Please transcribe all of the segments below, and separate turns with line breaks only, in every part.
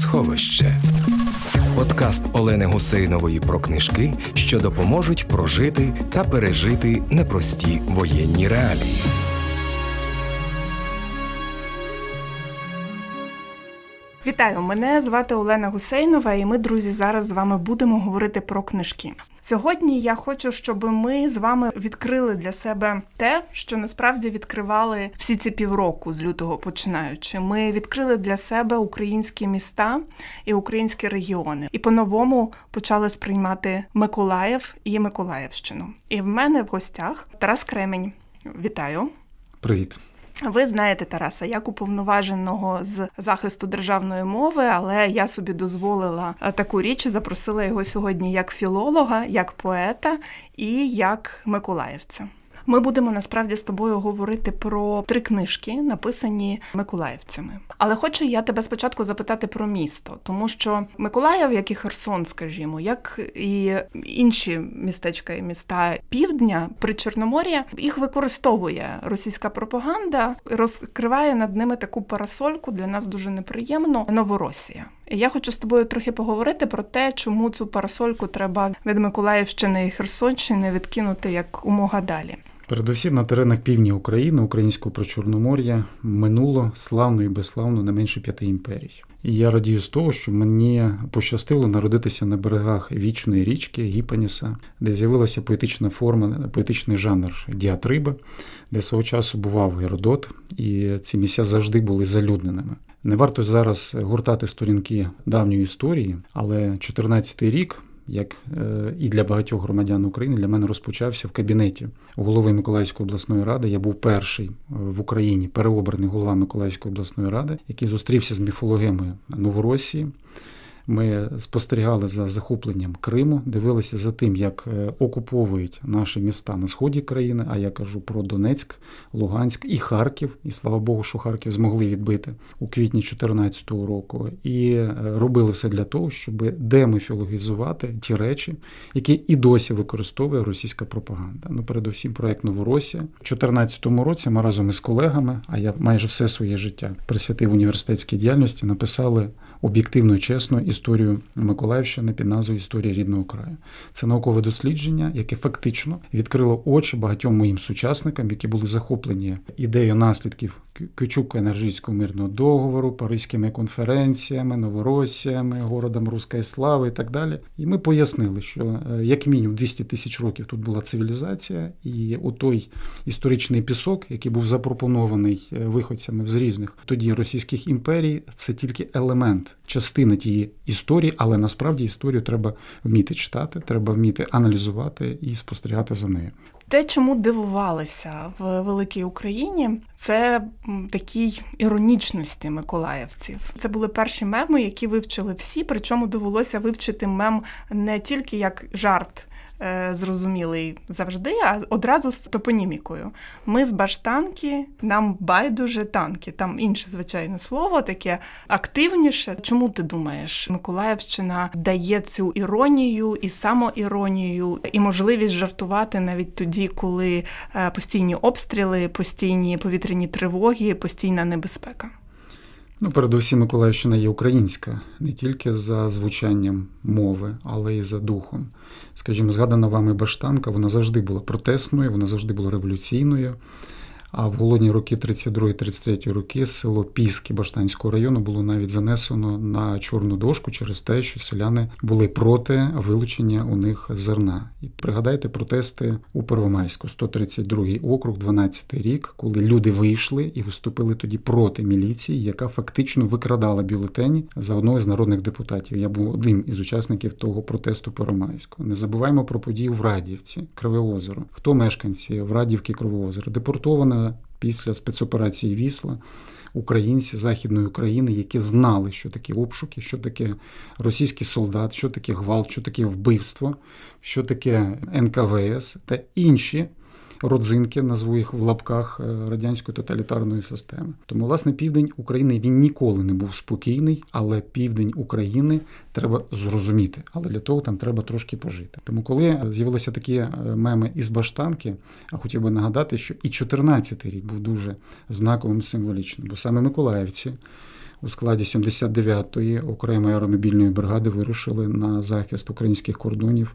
Книгосховище. Подкаст Олени Гусейнової про книжки, що допоможуть прожити та пережити непрості воєнні реалії.
Вітаю! Мене звати Олена Гусейнова, і ми, друзі, зараз з вами будемо говорити про книжки. Сьогодні я хочу, щоб ми з вами відкрили для себе те, що насправді відкривали всі ці півроку з лютого починаючи. Ми відкрили для себе українські міста і українські регіони, і по-новому почали сприймати Миколаїв і Миколаївщину. І в мене в гостях Тарас Кремень. Вітаю!
Привіт!
Ви знаєте Тараса як уповноваженого з захисту державної мови, але я собі дозволила е, таку річ, запросила його сьогодні як філолога, як поета і як миколаївця. Ми будемо насправді з тобою говорити про три книжки, написані миколаївцями. Але хочу я тебе спочатку запитати про місто, тому що Миколаїв, як і Херсон, скажімо, як і інші містечка і міста півдня при Чорномор'я, їх використовує російська пропаганда, розкриває над ними таку парасольку для нас дуже неприємно Новоросія. Я хочу з тобою трохи поговорити про те, чому цю парасольку треба від Миколаївщини і Херсонщини відкинути як умога далі.
Передусім на теренах півдня України, українського прочорномор'я, минуло славно і безславно не менше п'яти імперій. І я радію з того, що мені пощастило народитися на берегах вічної річки Гіпаніса, де з'явилася поетична форма, поетичний жанр діатриби, де свого часу бував Геродот, і ці місця завжди були залюдненими. Не варто зараз гуртати сторінки давньої історії, але 14-й рік як е, і для багатьох громадян України, для мене розпочався в кабінеті голови Миколаївської обласної ради. Я був перший е, в Україні переобраний голова Миколаївської обласної ради, який зустрівся з міфологемою Новоросії. Ми спостерігали за захопленням Криму, дивилися за тим, як е, окуповують наші міста на сході країни. А я кажу про Донецьк, Луганськ і Харків. І слава Богу, що Харків змогли відбити у квітні 2014 року. І е, робили все для того, щоб деміфілогізувати ті речі, які і досі використовує російська пропаганда. Ну, передусім, проект Новоросія. У 2014 році ми разом із колегами, а я майже все своє життя присвятив університетській діяльності, написали об'єктивну, чесну історію Миколаївщини під назвою Історія рідного краю. Це наукове дослідження, яке фактично відкрило очі багатьом моїм сучасникам, які були захоплені ідеєю наслідків Кючуко-енергійського мирного договору, Паризькими конференціями, Новоросіями, городом Руської слави і так далі. І ми пояснили, що е, як мінімум 200 тисяч років тут була цивілізація, і у той історичний пісок, який був запропонований е, виходцями з різних тоді російських імперій, це тільки елемент, частина тієї історії, але насправді історію треба вміти читати, треба вміти аналізувати і спостерігати за нею.
Те, чому дивувалися в великій Україні, це такій іронічності миколаївців. Це були перші меми, які вивчили всі. Причому довелося вивчити мем не тільки як жарт зрозумілий завжди, а одразу з топонімікою. Ми з баштанки, нам байдуже танки. Там інше, звичайне слово, таке активніше. Чому ти думаєш, Миколаївщина дає цю іронію і самоіронію, і можливість жартувати навіть тоді, коли е, постійні обстріли, постійні повітряні тривоги, постійна небезпека?
Ну, передусім, Миколаївщина є українська не тільки за звучанням мови, але й за духом. Скажімо, згадана вами Баштанка, вона завжди була протесною, вона завжди була революційною. А в голодні роки 32-33 роки село Піски Баштанського району було навіть занесено на чорну дошку через те, що селяни були проти вилучення у них зерна. І пригадайте протести у Первомайську, 132-й округ, 12-й рік, коли люди вийшли і виступили тоді проти міліції, яка фактично викрадала бюлетені за одного з народних депутатів. Я був одним із учасників того протесту Первомайського. Не забуваємо про події в Радівці, Криве озеро. Хто мешканці в Радівки Криве озеро? Депортована після спецоперації Вісла українці Західної України, які знали, що таке обшуки, що таке російський солдат, що таке гвалт, що таке вбивство, що таке НКВС та інші родзинки, назву їх в лапках е, радянської тоталітарної системи. Тому, власне, південь України він ніколи не був спокійний, але південь України треба зрозуміти. Але для того там треба трошки пожити. Тому, коли з'явилися такі е, меми із Баштанки, а хотів би нагадати, що і 14-й рік був дуже знаковим символічним, бо саме Миколаївці у складі 79-ї окремої аеромобільної бригади вирушили на захист українських кордонів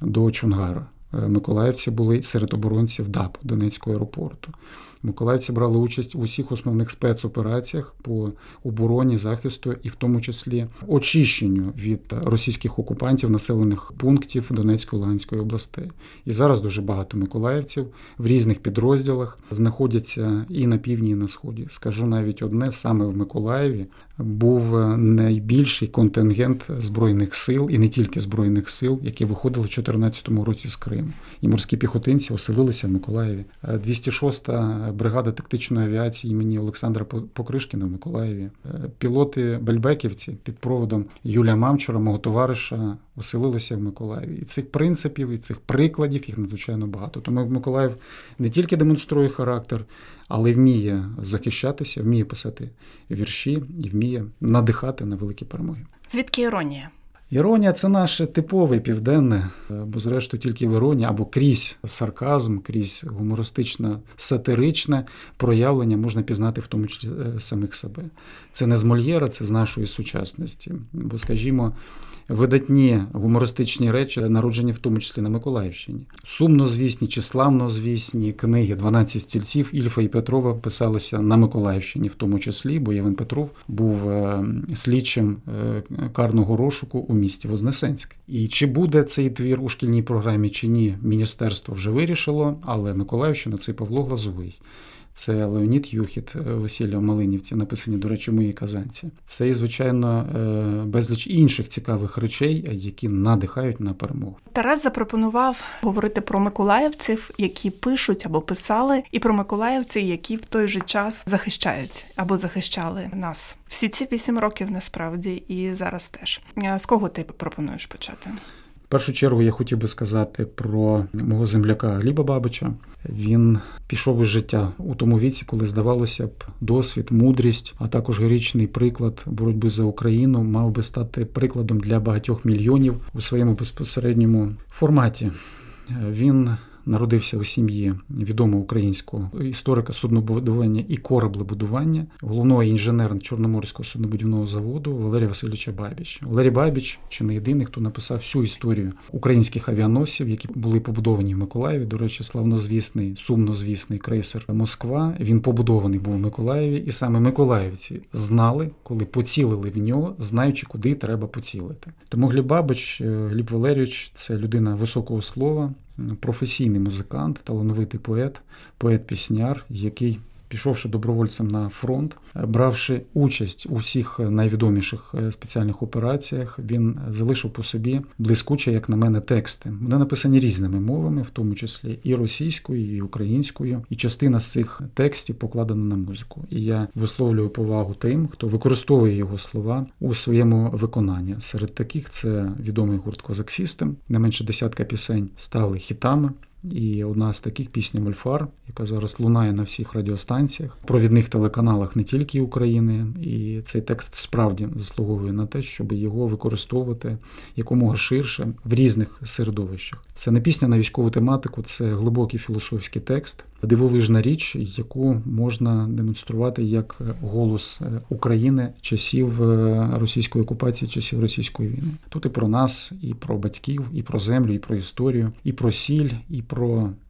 до Чонгара. Миколаївці були серед оборонців ДАП Донецького аеропорту. Миколаївці брали участь у всіх основних спецопераціях по обороні, захисту і в тому числі очищенню від російських окупантів населених пунктів Донецької Луганської областей. І зараз дуже багато миколаївців в різних підрозділах знаходяться і на півдні, і на сході. Скажу навіть одне саме в Миколаєві був найбільший контингент збройних сил, і не тільки збройних сил, які виходили в 2014 році з Криму. І морські піхотинці оселилися в Миколаєві. 206-та бригада тактичної авіації імені Олександра Покришкіна в Миколаєві. Пілоти Бельбеківці під проводом Юлія Мамчура, мого товариша, оселилися в Миколаєві. І цих принципів, і цих прикладів їх надзвичайно багато. Тому Миколаїв не тільки демонструє характер, але вміє захищатися, вміє писати вірші і вміє надихати на великі перемоги.
Звідки іронія?
Іронія це наше типове південне, бо зрештою тільки в іронії або крізь сарказм, крізь гумористичне сатиричне проявлення можна пізнати в тому числі е, самих себе. Це не з Мольєра, це з нашої сучасності. Бо, скажімо, видатні гумористичні речі народжені в тому числі на Миколаївщині. Сумнозвісні чи славнозвісні книги «12 стільців Ільфа і Петрова писалися на Миколаївщині, в тому числі, бо Євен Петров був е, слідчим е, карного розшуку у місті Вознесенськ. І чи буде цей твір у шкільній програмі, чи ні, міністерство вже вирішило, але Миколаївщина це Павло Глазовий. Це Леонід Юхіт, е, весілля Малинівці, написані, до речі, моїй казанці. Це і, звичайно, е, безліч інших цікавих речей, які надихають на перемогу.
Тарас запропонував говорити про миколаївців, які пишуть або писали, і про миколаївців, які в той же час захищають або захищали нас. Всі ці вісім років насправді і зараз теж. Е, з кого ти пропонуєш почати?
Першу чергу я хотів би сказати про мого земляка Гліба Бабича. Він пішов із життя у тому віці, коли здавалося б, досвід, мудрість, а також героїчний приклад боротьби за Україну мав би стати прикладом для багатьох мільйонів у своєму безпосередньому форматі. Він народився у сім'ї відомого українського історика суднобудування і кораблебудування, головного інженера Чорноморського суднобудівного заводу Валерія Васильовича Бабіч. Валерій Бабіч чи не єдиний, хто написав всю історію українських авіаносів, які були побудовані в Миколаєві. До речі, славнозвісний, сумнозвісний крейсер Москва. Він побудований був у Миколаєві, і саме Миколаївці знали, коли поцілили в нього, знаючи, куди треба поцілити. Тому Гліб Бабич, е, Гліб Валерійович – це людина високого слова, професійний музикант, талановитий поет, поет-пісняр, який пішовши добровольцем на фронт, бравши участь у всіх найвідоміших е, спеціальних операціях, він залишив по собі блискуче, як на мене, тексти. Вони написані різними мовами, в тому числі і російською, і українською. І частина з цих текстів покладена на музику. І я висловлюю повагу тим, хто використовує його слова у своєму виконанні. Серед таких це відомий гурт Козак Сістем. Не менше десятка пісень стали хітами. І одна з таких пісня Мольфар, яка зараз лунає на всіх радіостанціях, провідних телеканалах не тільки України. І цей текст справді заслуговує на те, щоб його використовувати якомога ширше в різних середовищах. Це не пісня на військову тематику, це глибокий філософський текст, дивовижна річ, яку можна демонструвати як голос України часів е, російської окупації, часів російської війни. Тут і про нас, і про батьків, і про землю, і про історію, і про сіль, і про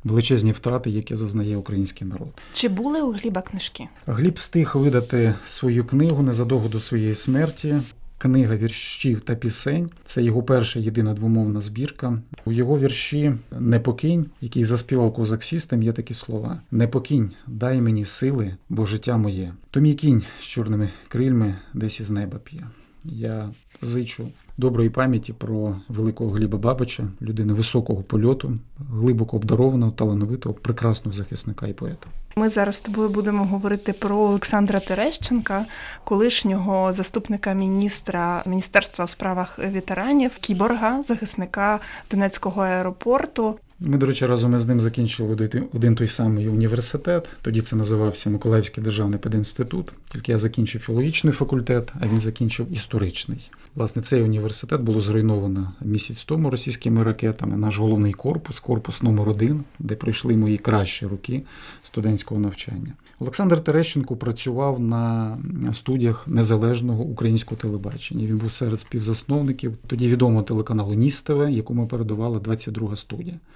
величезні втрати, які зазнає український народ.
Чи були у Гліба книжки?
Гліб встиг видати свою книгу незадовго до своєї смерті. Книга віршів та пісень це його перша єдина двомовна збірка. У його вірші Непокінь, який заспівав козак Сістем, є такі слова: Непокінь, дай мені сили, бо життя моє. То мій кінь з чорними крильми десь із неба п'є. Я зичу доброї пам'яті про великого Гліба Бабича, людини високого польоту, глибоко обдарованого, талановитого, прекрасного захисника і поета.
Ми зараз з тобою будемо говорити про Олександра Терещенка, колишнього заступника міністра Міністерства у справах ветеранів, кіборга, захисника Донецького аеропорту.
Ми, до речі, разом із ним закінчили один той самий університет. Тоді це називався Миколаївський державний пединститут. Тільки я закінчив філологічний факультет, а він закінчив історичний. Власне, цей університет було зруйновано місяць тому російськими ракетами. Наш головний корпус, корпус номер 1 де пройшли мої кращі роки студентського навчання. Олександр Терещенко працював на студіях незалежного українського телебачення. Він був серед співзасновників тоді відомого телеканалу Ністеве, якому передавала 22 студія.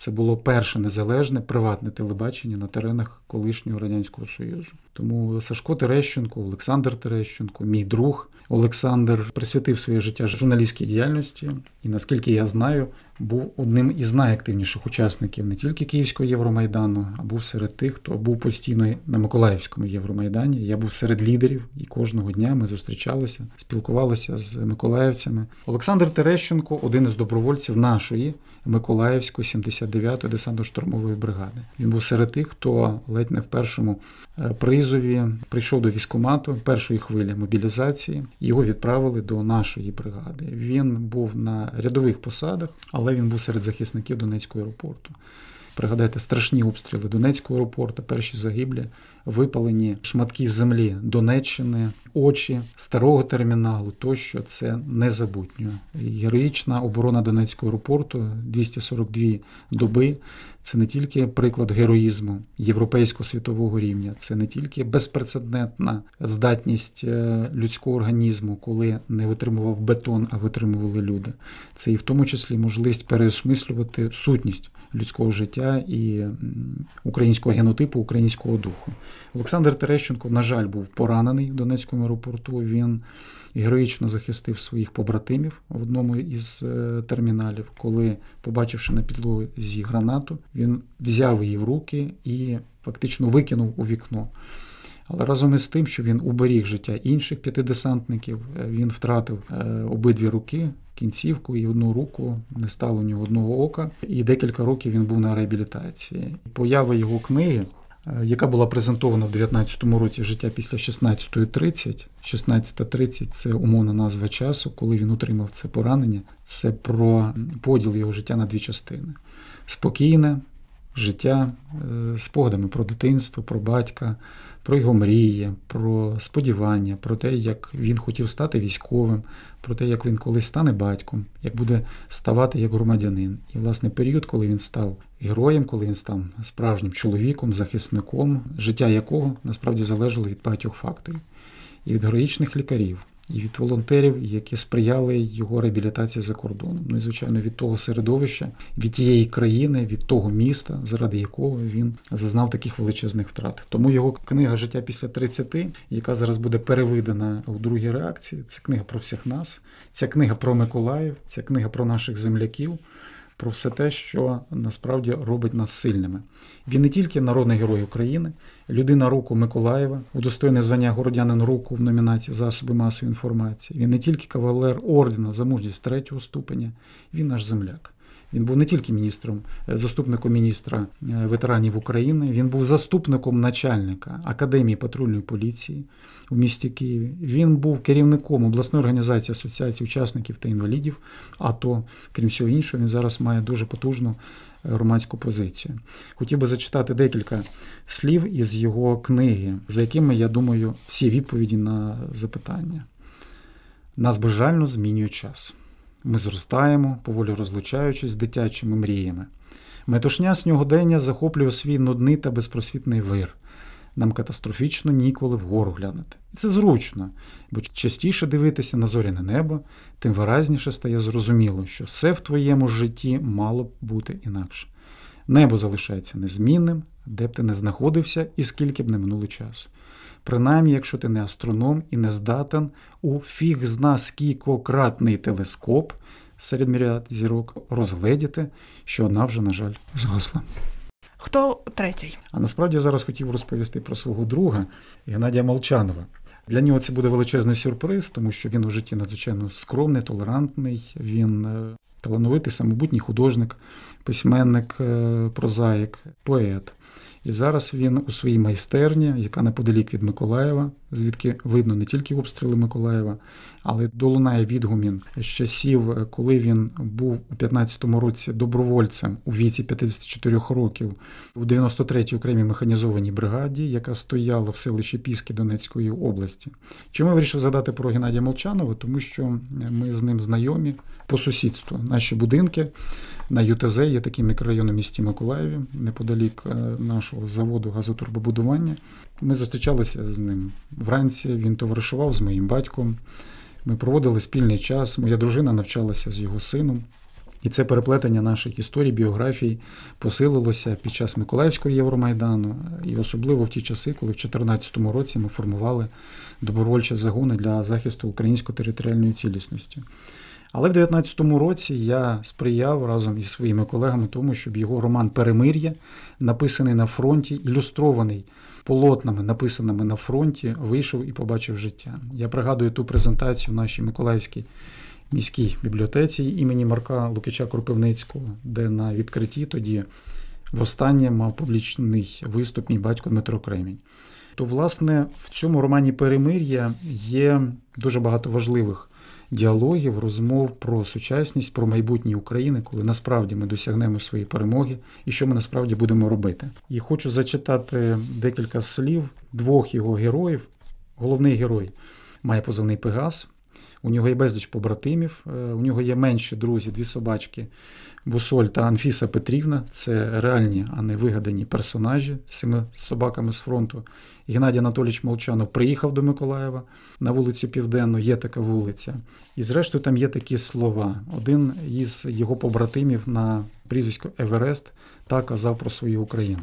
Це було перше незалежне приватне телебачення на теренах колишнього радянського союзу. Тому Сашко Терещенко, Олександр Терещенко, мій друг Олександр присвятив своє життя журналістській діяльності, і наскільки я знаю, був одним із найактивніших учасників не тільки Київського Євромайдану, а був серед тих, хто був постійно на Миколаївському Євромайдані. Я був серед лідерів, і кожного дня ми зустрічалися, спілкувалися з миколаївцями. Олександр Терещенко один із добровольців нашої Миколаївської 79-ї десантно-штурмової бригади. Він був серед тих, хто ледь не в першому е, призові прийшов до військомату першої хвилі мобілізації. Його відправили до нашої бригади. Він був на рядових посадах, але він був серед захисників Донецького аеропорту. Пригадайте страшні обстріли Донецького аеропорту, перші загиблі, випалені шматки землі Донеччини, очі старого терміналу. Тощо це незабутньо. Героїчна оборона Донецького аеропорту 242 доби. Це не тільки приклад героїзму європейського світового рівня, це не тільки безпрецедентна здатність е, людського організму, коли не витримував бетон, а витримували люди. Це і в тому числі можливість переосмислювати сутність людського життя і українського генотипу, українського духу. Олександр Терещенко, на жаль, був поранений в Донецькому аеропорту. Він героїчно захистив своїх побратимів в одному із е, терміналів, коли, побачивши на підлозі гранату, він взяв її в руки і фактично викинув у вікно. Але разом із тим, що він уберіг життя інших п'ятидесантників, е, він втратив е, обидві руки, кінцівку і одну руку, не стало нього одного ока, і декілька років він був на реабілітації. Поява його книги. Е, яка була презентована в 19-му році життя після 16.30. 16.30 це умовна назва часу, коли він отримав це поранення. Це про поділ його життя на дві частини: спокійне життя е, спогадами про дитинство, про батька, про його мрії, про сподівання, про те, як він хотів стати військовим, про те, як він колись стане батьком, як буде ставати як громадянин. І, власне, період, коли він став героєм, коли він став справжнім чоловіком, захисником, життя якого насправді залежало від багатьох факторів і від героїчних лікарів, і від волонтерів, які сприяли його реабілітації за кордоном. Ну і звичайно від того середовища, від тієї країни, від того міста, заради якого він зазнав таких величезних втрат. Тому його книга Життя після 30», яка зараз буде перевидана у другій реакції. Це книга про всіх нас, ця книга про Миколаїв, ця книга про наших земляків про все те, що насправді робить нас сильними. Він не тільки народний герой України, людина року Миколаєва, удостоєне звання городянин року в номінації засоби масової інформації. Він не тільки кавалер ордена за мужність третього ступеня, він наш земляк. Він був не тільки міністром, е, заступником міністра е, ветеранів України, він був заступником начальника Академії патрульної поліції у місті Києві. Він був керівником обласної організації асоціації учасників та інвалідів. АТО, крім всього іншого, він зараз має дуже потужну е, громадську позицію. Хотів би зачитати декілька слів із його книги, за якими я думаю всі відповіді на запитання. Нас бажально змінює час. Ми зростаємо, поволі розлучаючись з дитячими мріями. Метушня сногодення захоплює свій нудний та безпросвітний вир. Нам катастрофічно ніколи вгору глянути. І це зручно, бо частіше дивитися на зоряне небо, тим виразніше стає зрозуміло, що все в твоєму житті мало б бути інакше. Небо залишається незмінним, де б ти не знаходився і скільки б не минуло часу принаймні, якщо ти не астроном і не здатен у фіг зна скількократний телескоп серед міряд зірок розгледіти, що одна вже, на жаль, згасла.
Хто третій?
А насправді я зараз хотів розповісти про свого друга Геннадія Молчанова. Для нього це буде величезний сюрприз, тому що він у житті надзвичайно скромний, толерантний, він е, талановитий, самобутній художник, письменник, е, прозаїк, поет. І зараз він у своїй майстерні, яка неподалік від Миколаєва, звідки видно не тільки обстріли Миколаєва, але долунає відгумін з часів, коли він був у 15-му році добровольцем у віці 54 років у 93-й окремій механізованій бригаді, яка стояла в селищі Піски Донецької області. Чому я вирішив згадати про Геннадія Молчанова? Тому що ми з ним знайомі по сусідству. Наші будинки на ЮТЗ є такий мікрорайон місті Миколаєві, неподалік е, нашого заводу газотурбобудування. Ми зустрічалися з ним вранці. Він товаришував з моїм батьком. Ми проводили спільний час. Моя дружина навчалася з його сином. І це переплетення наших історій, біографій посилилося під час Миколаївського Євромайдану, і особливо в ті часи, коли в 2014 році ми формували добровольчі загони для захисту української територіальної цілісності. Але в 2019 році я сприяв разом із своїми колегами тому, щоб його роман Перемир'я, написаний на фронті, ілюстрований полотнами, написаними на фронті, вийшов і побачив життя. Я пригадую ту презентацію в нашій Миколаївській міській бібліотеці імені Марка Лукича Кропивницького, де на відкритті тоді востаннє мав публічний виступ мій батько Дмитро Кремінь. То, власне, в цьому романі Перемир'я є дуже багато важливих діалогів, розмов про сучасність, про майбутнє України, коли насправді ми досягнемо своєї перемоги і що ми насправді будемо робити. І хочу зачитати декілька слів двох його героїв. Головний герой має позивний Пегас. У нього є безліч побратимів, е, у нього є менші друзі, дві собачки Бусоль та Анфіса Петрівна. Це реальні, а не вигадані персонажі з цими собаками з фронту. Геннадій Анатолійович Молчанов приїхав до Миколаєва на вулицю Південну, є така вулиця. І зрештою там є такі слова. Один із його побратимів на прізвисько Еверест так казав про свою Україну.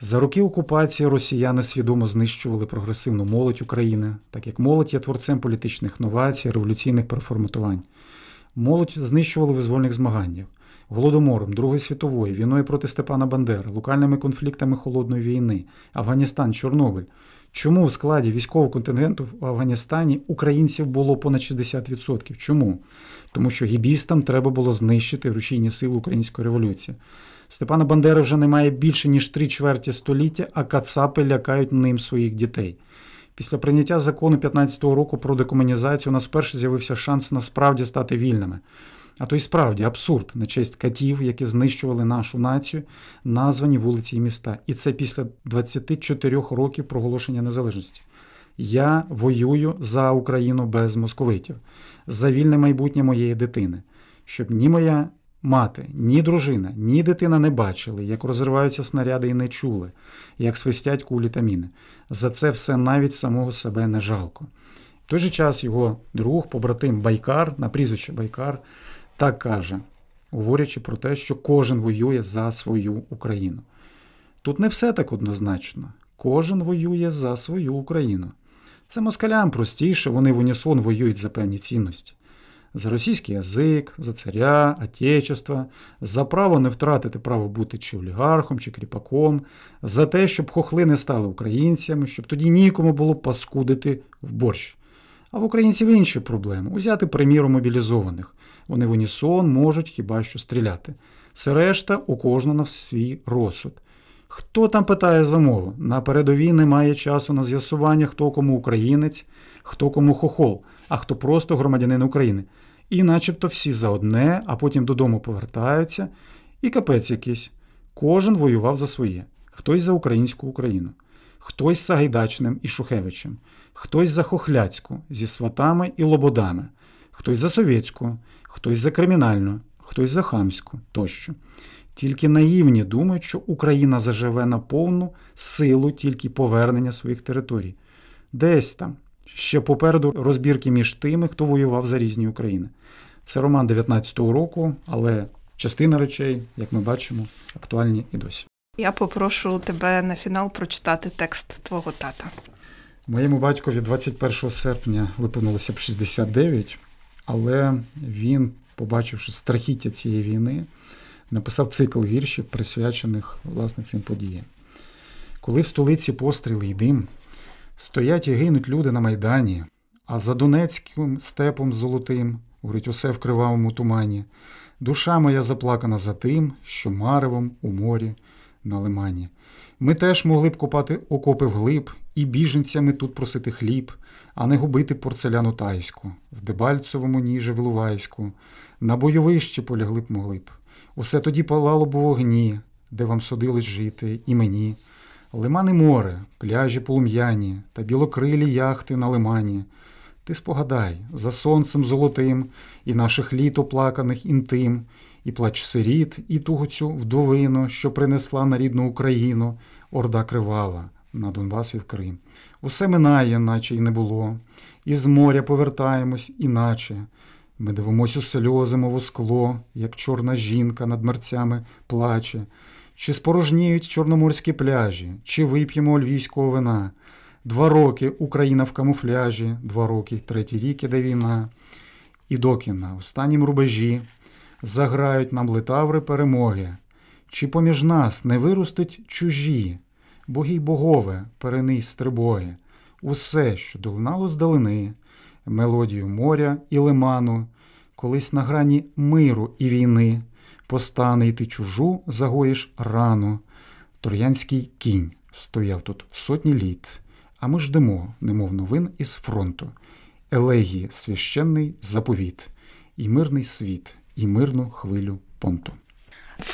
За роки окупації росіяни свідомо знищували прогресивну молодь України, так як молодь є творцем політичних новацій, революційних переформатувань. Молодь знищували визвольних змаганнях, голодомором Другої світової, війною проти Степана Бандери, локальними конфліктами холодної війни, Афганістан, Чорнобиль. Чому в складі військового контингенту в Афганістані українців було понад 60%? Чому? Тому що гібістам треба було знищити рушійні сили української революції. Степана Бандери вже немає більше ніж три чверті століття, а кацапи лякають ним своїх дітей. Після прийняття закону 15-го року про декомунізацію у нас перше з'явився шанс насправді стати вільними. А то й справді абсурд на честь катів, які знищували нашу націю, названі вулиці і міста. І це після 24 років проголошення незалежності. Я воюю за Україну без московитів, за вільне майбутнє моєї дитини, щоб ні моя мати, ні дружина, ні дитина не бачили, як розриваються снаряди і не чули, як свистять кулі та міни. За це все навіть самого себе не жалко. В той же час його друг, побратим Байкар, на прізвище Байкар, так каже, говорячи про те, що кожен воює за свою Україну. Тут не все так однозначно. Кожен воює за свою Україну. Це москалям простіше, вони в унісон воюють за певні цінності за російський язик, за царя, отечество, за право не втратити право бути чи олігархом, чи кріпаком, за те, щоб хохли не стали українцями, щоб тоді нікому було паскудити в борщ. А в українців інші проблеми узяти приміру мобілізованих. Вони в унісон можуть хіба що стріляти. Все решта у кожного на свій розсуд. Хто там питає за мову? На передовій немає часу на з'ясування, хто кому українець, хто кому хохол, а хто просто громадянин України. І начебто всі за одне, а потім додому повертаються, і капець якийсь. Кожен воював за своє. Хтось за українську Україну, хтось за Гайдачним і Шухевичем, хтось за Хохляцьку зі сватами і лободами, хтось за совєтську, хтось за кримінальну, хтось за хамську тощо. Тільки наївні думають, що Україна заживе на повну силу тільки повернення своїх територій. Десь там. Ще попереду розбірки між тими, хто воював за різні України. Це роман 19-го року, але частина речей, як ми бачимо, актуальні і досі.
Я попрошу тебе на фінал прочитати текст твого тата.
Моєму батькові 21 серпня виповнилося б 69, але він, побачивши страхіття цієї війни, написав цикл віршів, присвячених власне цим подіям. Коли в столиці постріли й дим, стоять і гинуть люди на Майдані, а за Донецьким степом золотим горить усе в кривавому тумані. Душа моя заплакана за тим, що маревом у морі на лимані. Ми теж могли б копати окопи вглиб і біженцями тут просити хліб, а не губити порцеляну тайську, в Дебальцевому ніже Вилувайську, на бойовищі полягли б могли б. Усе тоді палало б у вогні, де вам судилось жити, і мені. Лимани море, пляжі полум'яні та білокрилі яхти на лимані. Ти спогадай за сонцем золотим і наших літ оплаканих інтим, і плач сиріт, і тугу цю вдовину, що принесла на рідну Україну, орда кривава на Донбас і в Крим. Усе минає, наче й не було, і з моря повертаємось, іначе. Ми дивимось у сльози, мов у скло, як чорна жінка над мерцями плаче. Чи спорожніють чорноморські пляжі, чи вип'ємо львівського вина. Два роки Україна в камуфляжі, два роки, третій рік іде війна. І доки на останнім рубежі заграють нам литаври перемоги, чи поміж нас не виростуть чужі, боги й богове, перений стрибоги, усе, що долинало здалини, мелодію моря і лиману, колись на грані миру і війни, постане й ти чужу загоїш рану. Троянський кінь стояв тут сотні літ, а ми ждемо, немов новин із фронту, елегії священний заповіт, і мирний світ, і мирну хвилю понту.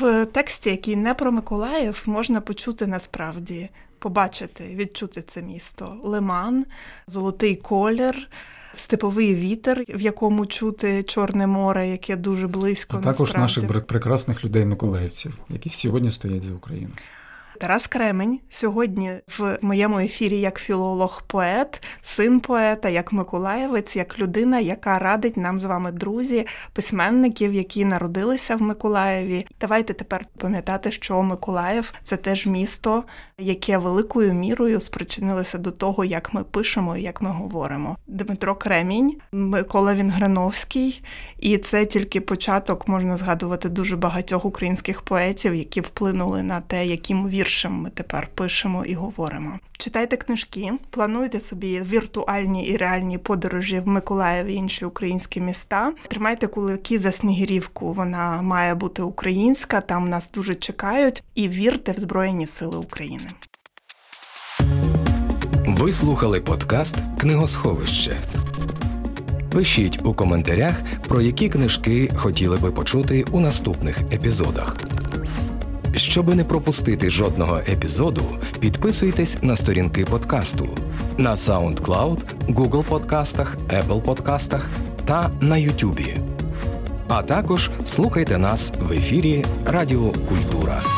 В тексті, який не про Миколаїв, можна почути насправді, побачити, відчути це місто. Лиман, золотий колір, степовий вітер, в якому чути Чорне море, яке дуже близько.
А також
насправді.
наших прекрасних людей-миколаївців, які сьогодні стоять за Україну.
Тарас Кремень сьогодні в моєму ефірі як філолог-поет, син поета, як миколаєвець, як людина, яка радить нам з вами друзі, письменників, які народилися в Миколаєві. Давайте тепер пам'ятати, що Миколаїв це теж місто, яке великою мірою спричинилося до того, як ми пишемо і як ми говоримо. Дмитро Кремінь, Микола Вінграновський, і це тільки початок можна згадувати дуже багатьох українських поетів, які вплинули на те, яким віршем ми тепер пишемо і говоримо. Читайте книжки, плануйте собі віртуальні і реальні подорожі в Миколаєві і інші українські міста. Тримайте кулаки за Снігирівку. Вона має бути українська. Там нас дуже чекають. І вірте в Збройні Сили України.
Ви слухали подкаст Книгосховище. Пишіть у коментарях, про які книжки хотіли би почути у наступних епізодах. Щоби не пропустити жодного епізоду, підписуйтесь на сторінки подкасту на SoundCloud, Google Подкастах, Apple Подкастах та на YouTube. А також слухайте нас в ефірі Радіо Культура.